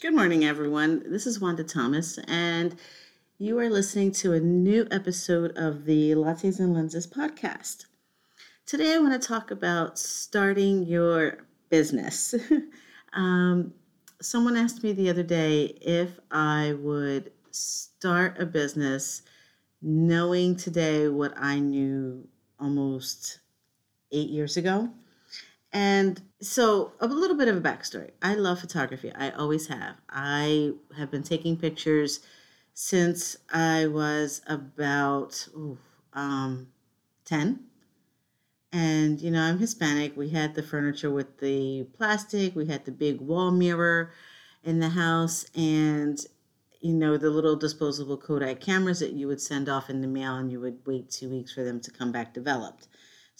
Good morning, everyone. This is Wanda Thomas, and you are listening to a new episode of the Lattes and Lenses podcast. Today, I want to talk about starting your business. um, someone asked me the other day if I would start a business knowing today what I knew almost eight years ago. And so, a little bit of a backstory. I love photography. I always have. I have been taking pictures since I was about ooh, um, 10. And, you know, I'm Hispanic. We had the furniture with the plastic, we had the big wall mirror in the house, and, you know, the little disposable Kodak cameras that you would send off in the mail and you would wait two weeks for them to come back developed.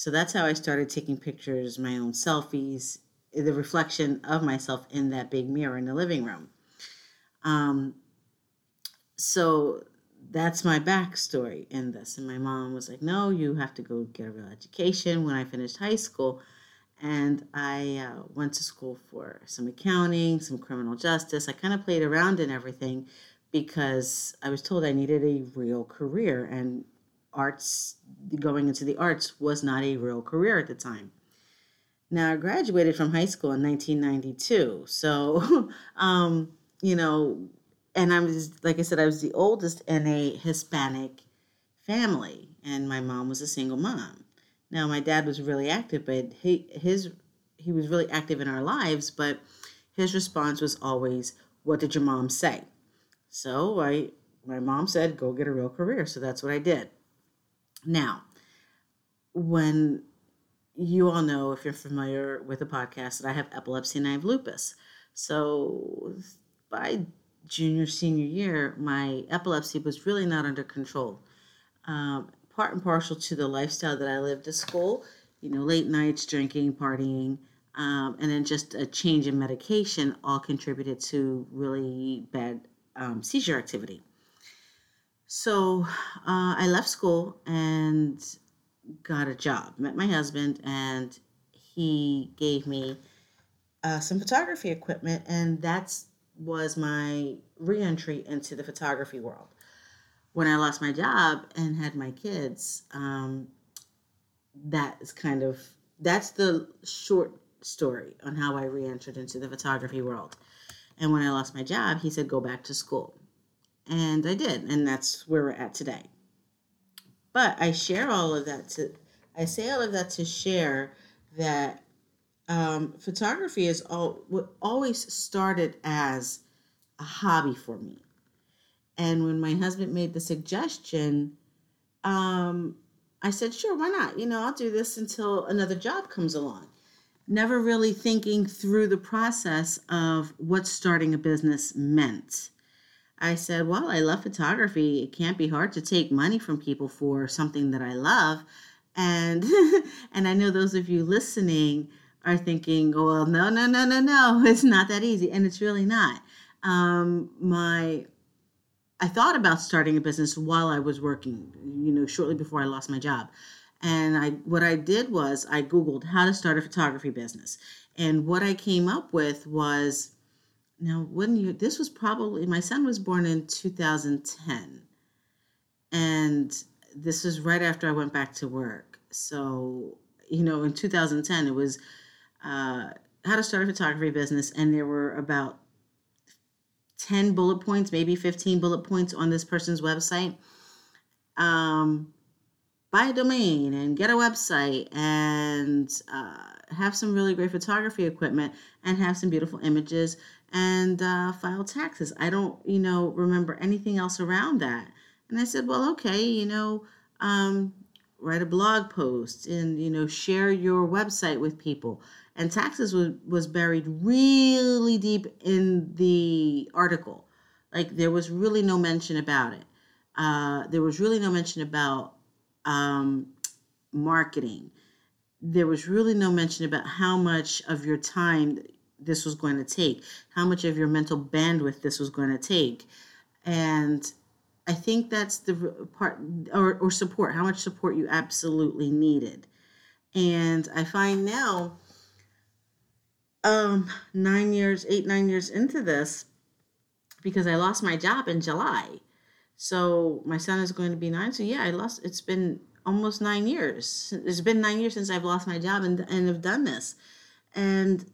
So that's how I started taking pictures, my own selfies, the reflection of myself in that big mirror in the living room. Um, so that's my backstory in this. And my mom was like, no, you have to go get a real education when I finished high school. And I uh, went to school for some accounting, some criminal justice. I kind of played around in everything because I was told I needed a real career. And arts, going into the arts was not a real career at the time. Now, I graduated from high school in 1992. So, um, you know, and I was, like I said, I was the oldest in a Hispanic family, and my mom was a single mom. Now, my dad was really active, but he, his, he was really active in our lives, but his response was always, What did your mom say? So I, my mom said, Go get a real career. So that's what I did. Now, when you all know, if you're familiar with the podcast, that I have epilepsy and I have lupus. So by junior, senior year, my epilepsy was really not under control. Um, part and partial to the lifestyle that I lived at school, you know, late nights, drinking, partying, um, and then just a change in medication all contributed to really bad um, seizure activity. So uh, I left school and got a job, met my husband, and he gave me uh, some photography equipment, and that's was my reentry into the photography world. When I lost my job and had my kids, um, that is kind of that's the short story on how I reentered into the photography world. And when I lost my job, he said, go back to school. And I did, and that's where we're at today. But I share all of that to, I say all of that to share that um, photography is all what always started as a hobby for me. And when my husband made the suggestion, um, I said, sure, why not? You know, I'll do this until another job comes along. Never really thinking through the process of what starting a business meant. I said, Well, I love photography. It can't be hard to take money from people for something that I love. And and I know those of you listening are thinking, well, no, no, no, no, no, it's not that easy. And it's really not. Um, my I thought about starting a business while I was working, you know, shortly before I lost my job. And I what I did was I Googled how to start a photography business. And what I came up with was now when you this was probably my son was born in 2010 and this was right after i went back to work. So you know in 2010 it was uh, how to start a photography business and there were about 10 bullet points maybe 15 bullet points on this person's website. Um, buy a domain and get a website and uh, have some really great photography equipment and have some beautiful images and uh, file taxes. I don't, you know, remember anything else around that. And I said, well, okay, you know, um, write a blog post and, you know, share your website with people. And taxes was, was buried really deep in the article. Like there was really no mention about it. Uh, there was really no mention about um, marketing. There was really no mention about how much of your time this was going to take, how much of your mental bandwidth this was going to take. And I think that's the part, or, or support, how much support you absolutely needed. And I find now, um, nine years, eight, nine years into this, because I lost my job in July. So my son is going to be nine. So yeah, I lost. It's been almost nine years. It's been nine years since I've lost my job and and have done this, and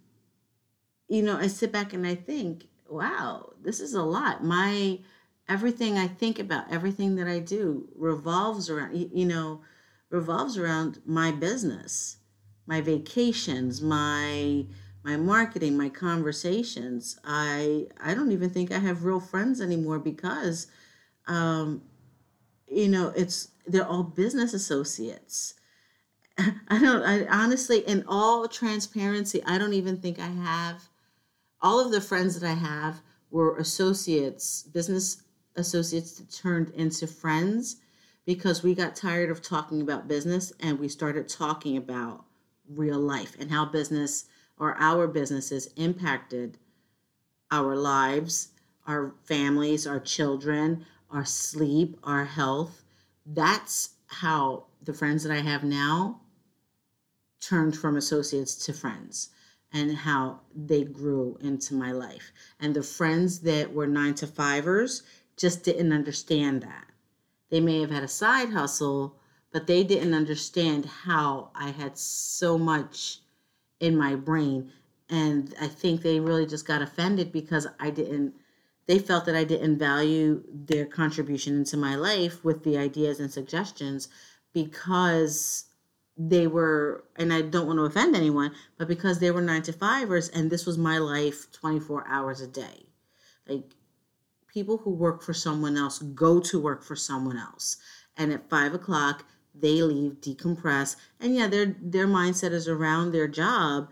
you know I sit back and I think, wow, this is a lot. My everything I think about, everything that I do revolves around you know revolves around my business, my vacations, my my marketing, my conversations. I I don't even think I have real friends anymore because um you know, it's they're all business associates. I don't I honestly in all transparency, I don't even think I have all of the friends that I have were associates, business associates that turned into friends because we got tired of talking about business and we started talking about real life and how business or our businesses impacted our lives, our families, our children, our sleep, our health. That's how the friends that I have now turned from associates to friends and how they grew into my life. And the friends that were nine to fivers just didn't understand that. They may have had a side hustle, but they didn't understand how I had so much in my brain. And I think they really just got offended because I didn't, they felt that I didn't value their contribution into my life with the ideas and suggestions because they were, and I don't want to offend anyone, but because they were nine to fivers and this was my life 24 hours a day. Like people who work for someone else go to work for someone else. And at five o'clock, they leave, decompress, and yeah, their their mindset is around their job,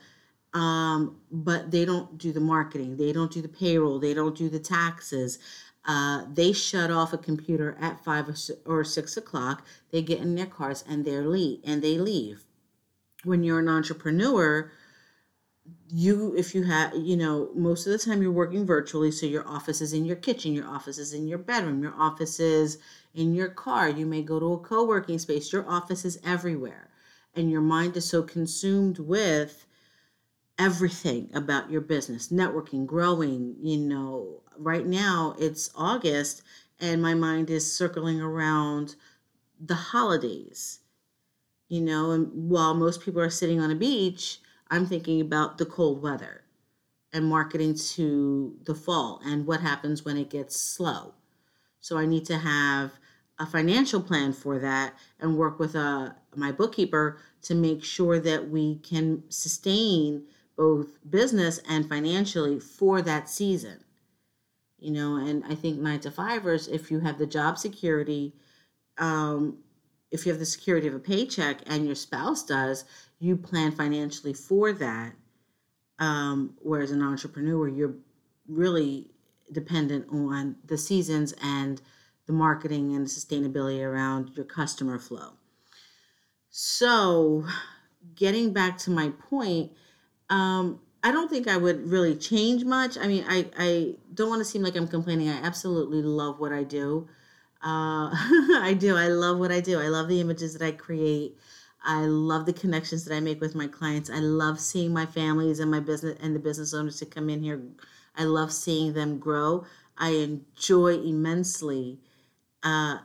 um, but they don't do the marketing, they don't do the payroll, they don't do the taxes. Uh, they shut off a computer at five or six o'clock. They get in their cars and they're leave and they leave. When you're an entrepreneur, you if you have you know most of the time you're working virtually so your office is in your kitchen your office is in your bedroom your office is in your car you may go to a co-working space your office is everywhere and your mind is so consumed with everything about your business networking growing you know right now it's august and my mind is circling around the holidays you know and while most people are sitting on a beach I'm thinking about the cold weather and marketing to the fall and what happens when it gets slow. So I need to have a financial plan for that and work with uh, my bookkeeper to make sure that we can sustain both business and financially for that season. You know, and I think nine to fivers, if you have the job security, um, if you have the security of a paycheck and your spouse does, you plan financially for that. Um, whereas an entrepreneur, you're really dependent on the seasons and the marketing and the sustainability around your customer flow. So, getting back to my point, um, I don't think I would really change much. I mean, I, I don't want to seem like I'm complaining. I absolutely love what I do. Uh, I do. I love what I do. I love the images that I create. I love the connections that I make with my clients. I love seeing my families and my business and the business owners to come in here. I love seeing them grow. I enjoy immensely uh,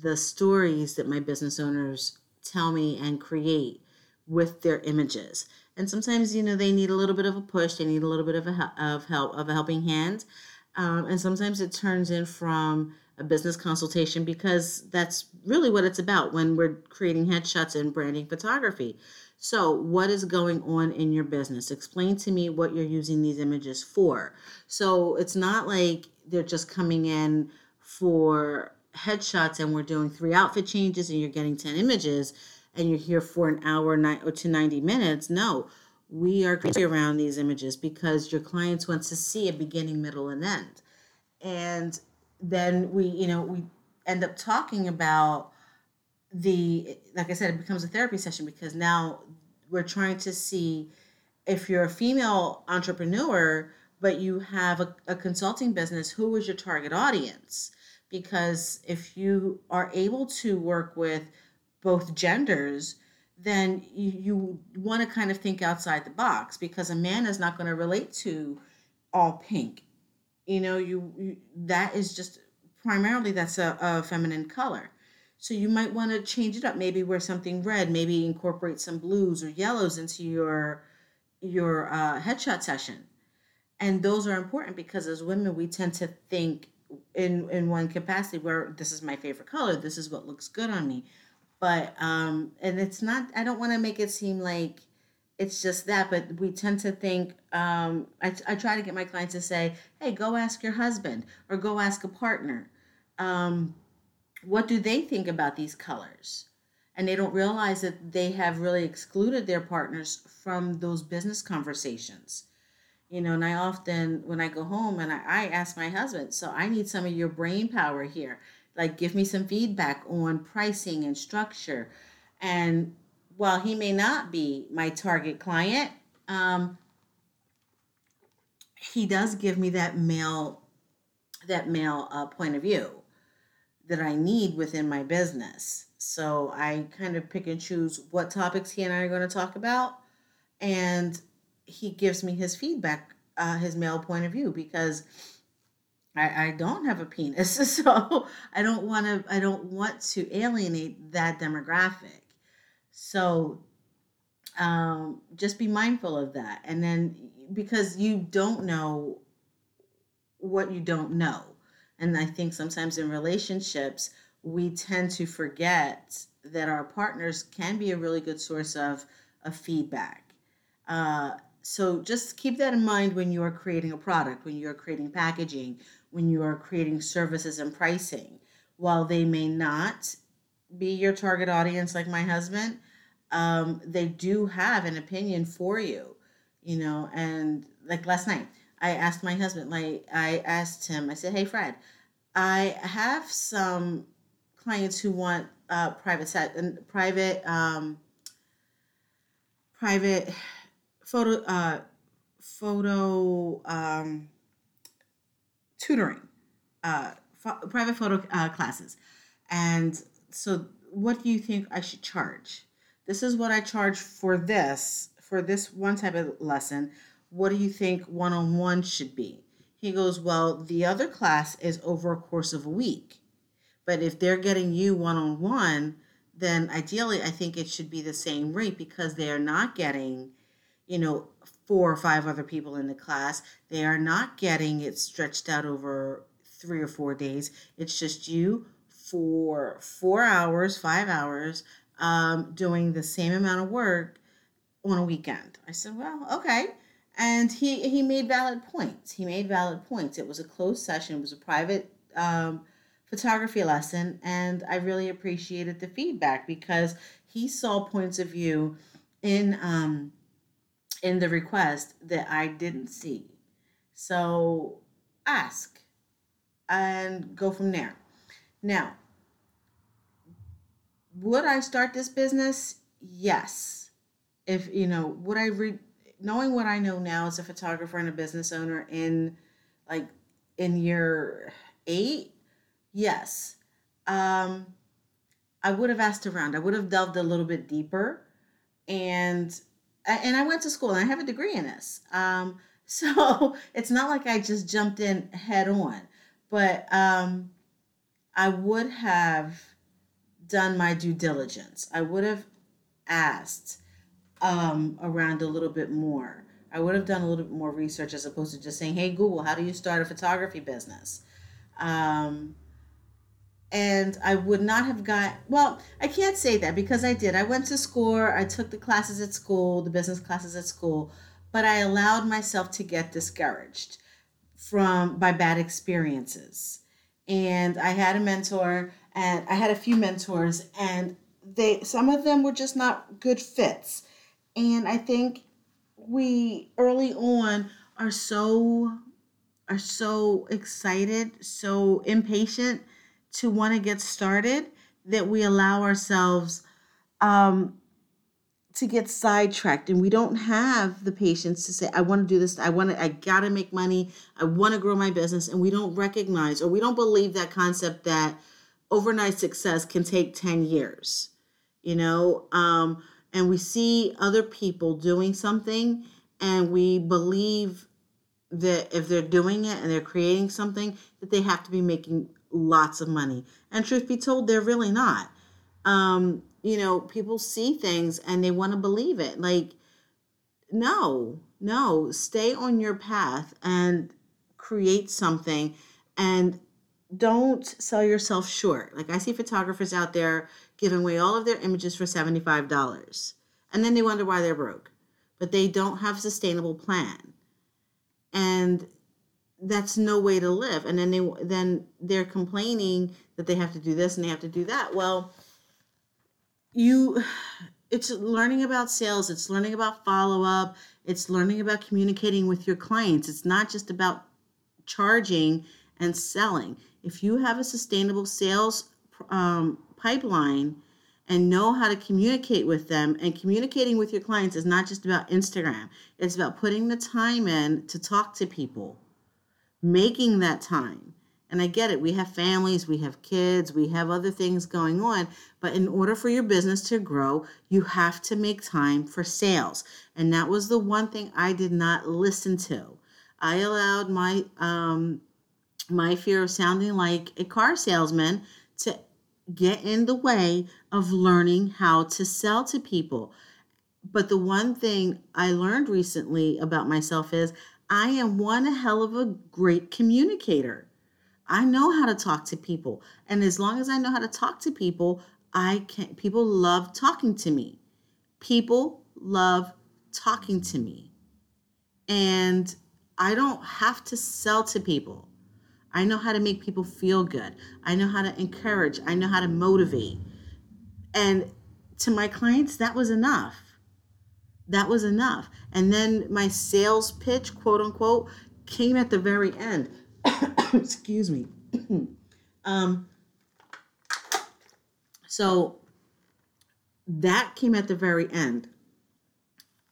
the stories that my business owners tell me and create with their images. And sometimes, you know, they need a little bit of a push. They need a little bit of a of help of a helping hand. Um, and sometimes it turns in from a business consultation because that's really what it's about when we're creating headshots and branding photography. So, what is going on in your business? Explain to me what you're using these images for. So, it's not like they're just coming in for headshots and we're doing three outfit changes and you're getting 10 images and you're here for an hour or to 90 minutes. No, we are crazy around these images because your clients want to see a beginning, middle, and end. And then we, you know, we end up talking about the, like I said, it becomes a therapy session because now we're trying to see if you're a female entrepreneur, but you have a, a consulting business, who is your target audience? Because if you are able to work with both genders, then you, you want to kind of think outside the box because a man is not going to relate to all pink. You know you, you that is just primarily that's a, a feminine color. So you might want to change it up maybe wear something red maybe incorporate some blues or yellows into your your uh, headshot session. And those are important because as women we tend to think in in one capacity where this is my favorite color this is what looks good on me but um and it's not i don't want to make it seem like it's just that but we tend to think um I, I try to get my clients to say hey go ask your husband or go ask a partner. Um what do they think about these colors? And they don't realize that they have really excluded their partners from those business conversations. You know and i often when i go home and I, I ask my husband so i need some of your brain power here like give me some feedback on pricing and structure. And while he may not be my target client um, he does give me that male that male uh, point of view that i need within my business. So i kind of pick and choose what topics he and i are going to talk about and he gives me his feedback, uh, his male point of view, because I, I don't have a penis, so I don't want to. I don't want to alienate that demographic. So um, just be mindful of that, and then because you don't know what you don't know, and I think sometimes in relationships we tend to forget that our partners can be a really good source of of feedback. Uh, so just keep that in mind when you are creating a product, when you are creating packaging, when you are creating services and pricing. While they may not be your target audience like my husband, um, they do have an opinion for you, you know. And like last night, I asked my husband, like I asked him, I said, "Hey, Fred, I have some clients who want uh, private set and private um, private photo uh, photo um, tutoring, uh, private photo uh, classes, and so what do you think I should charge? This is what I charge for this for this one type of lesson. What do you think one on one should be? He goes, Well, the other class is over a course of a week. But if they're getting you one on one, then ideally I think it should be the same rate because they are not getting you know, four or five other people in the class. They are not getting it stretched out over three or four days. It's just you for four hours, five hours, um, doing the same amount of work on a weekend. I said, well, okay. And he, he made valid points. He made valid points. It was a closed session, it was a private um, photography lesson. And I really appreciated the feedback because he saw points of view in um, in the request that I didn't see. So ask and go from there. Now, would I start this business? Yes. If you know, would I read knowing what I know now as a photographer and a business owner in like in year eight? Yes. Um I would have asked around. I would have delved a little bit deeper and and I went to school and I have a degree in this. Um, so it's not like I just jumped in head on, but um, I would have done my due diligence. I would have asked um, around a little bit more. I would have done a little bit more research as opposed to just saying, "Hey Google, how do you start a photography business?" Um, and I would not have got well, I can't say that because I did. I went to school, I took the classes at school, the business classes at school, but I allowed myself to get discouraged from by bad experiences. And I had a mentor and I had a few mentors and they some of them were just not good fits. And I think we early on are so are so excited, so impatient to want to get started that we allow ourselves um, to get sidetracked. And we don't have the patience to say i want to do this. I want to i gotta make money. I want to grow my business. And we don't recognize or we don't believe that concept that overnight success can take 10 years you know? Um, and we see other people doing something and we believe that if they're doing it and they're creating something that they have to be making lots of money. And truth be told, they're really not. Um, you know, people see things and they want to believe it. Like, no, no, stay on your path and create something and don't sell yourself short. Like I see photographers out there giving away all of their images for $75 and then they wonder why they're broke. But they don't have a sustainable plan. And that's no way to live. And then they then they're complaining that they have to do this and they have to do that. Well, you it's learning about sales, it's learning about follow up, it's learning about communicating with your clients. It's not just about charging and selling. If you have a sustainable sales um, pipeline and know how to communicate with them, and communicating with your clients is not just about Instagram, it's about putting the time in to talk to people, making that time. And I get it. We have families, we have kids, we have other things going on. But in order for your business to grow, you have to make time for sales. And that was the one thing I did not listen to. I allowed my um, my fear of sounding like a car salesman to get in the way of learning how to sell to people. But the one thing I learned recently about myself is I am one hell of a great communicator. I know how to talk to people. And as long as I know how to talk to people, I can people love talking to me. People love talking to me. And I don't have to sell to people. I know how to make people feel good. I know how to encourage. I know how to motivate. And to my clients, that was enough. That was enough. And then my sales pitch, quote unquote, came at the very end. Excuse me. um, so that came at the very end.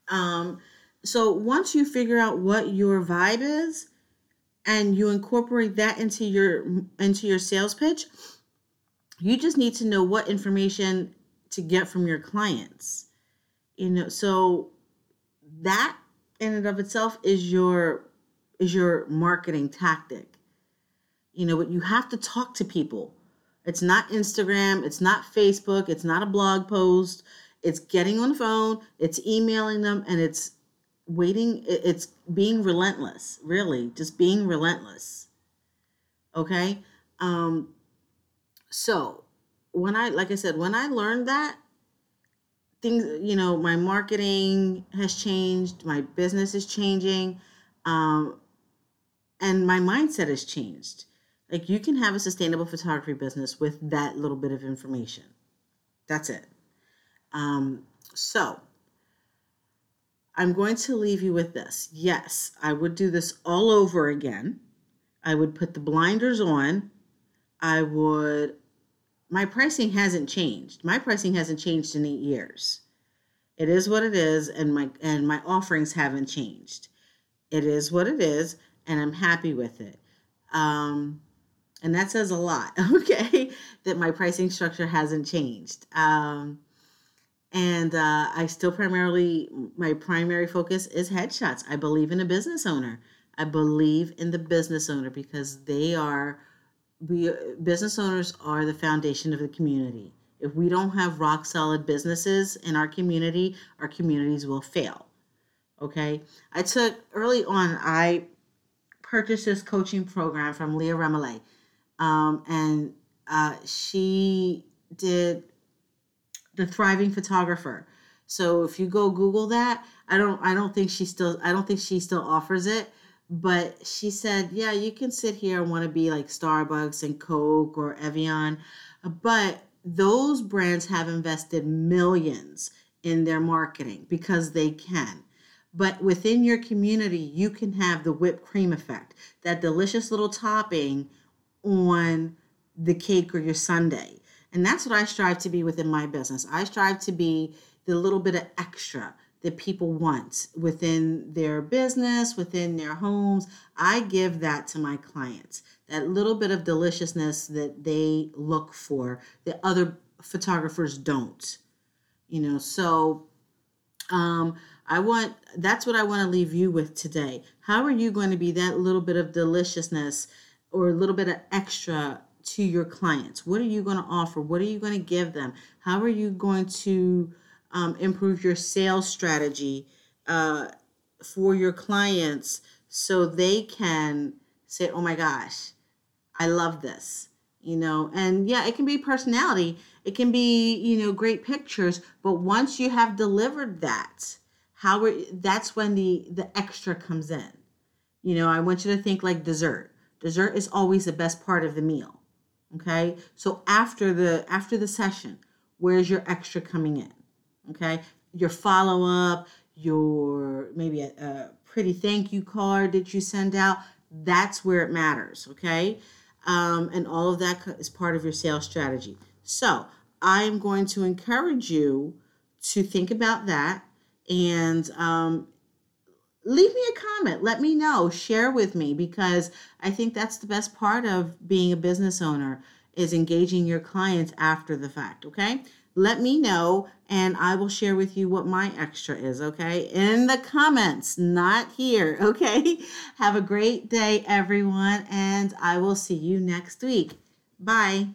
Um, so once you figure out what your vibe is, and you incorporate that into your into your sales pitch you just need to know what information to get from your clients you know so that in and of itself is your is your marketing tactic. You know what you have to talk to people. It's not instagram it's not facebook it's not a blog post. It's getting on the phone it's emailing them and it's waiting it's being relentless really just being relentless. Okay? Um so when i like i said when i learned that things you know my marketing has changed my business is changing um and my mindset has changed like you can have a sustainable photography business with that little bit of information that's it um so I'm going to leave you with this. Yes, I would do this all over again. I would put the blinders on. I would, my pricing hasn't changed. My pricing hasn't changed in eight years. It is what it is, and my and my offerings haven't changed. It is what it is, and I'm happy with it. Um, and that says a lot, okay? That my pricing structure hasn't changed. Um, and uh, I still primarily, my primary focus is headshots. I believe in a business owner. I believe in the business owner because they are, we business owners are the foundation of the community. If we don't have rock solid businesses in our community, our communities will fail. Okay. I took early on, I purchased this coaching program from Leah Remillet. Um, and uh, she did the thriving photographer. So if you go Google that, I don't I don't think she still I don't think she still offers it, but she said, "Yeah, you can sit here and want to be like Starbucks and Coke or Evian, uh, but those brands have invested millions in their marketing because they can. But within your community, you can have the whipped cream effect, that delicious little topping on the cake or your sundae. And that's what I strive to be within my business. I strive to be the little bit of extra that people want within their business, within their homes. I give that to my clients. That little bit of deliciousness that they look for that other photographers don't. You know, so um I want that's what I want to leave you with today. How are you going to be that little bit of deliciousness or a little bit of extra to your clients? What are you going to offer? What are you going to give them? How are you going to um, improve your sales strategy uh, for your clients so they can say, oh my gosh, I love this? You know, and yeah, it can be personality, it can be, you know, great pictures, but once you have delivered that, how are, that's when the the extra comes in. You know, I want you to think like dessert. Dessert is always the best part of the meal. Okay? So after the after the session, where's your extra coming in? Okay? Your follow-up, your maybe a, a pretty thank you card that you send out, that's where it matters, okay? Um, and all of that is part of your sales strategy. So I'm going to encourage you to think about that and um, leave me a comment. Let me know. Share with me because I think that's the best part of being a business owner is engaging your clients after the fact. Okay. Let me know and I will share with you what my extra is. Okay. In the comments, not here. Okay. Have a great day, everyone. And I will see you next week. Bye.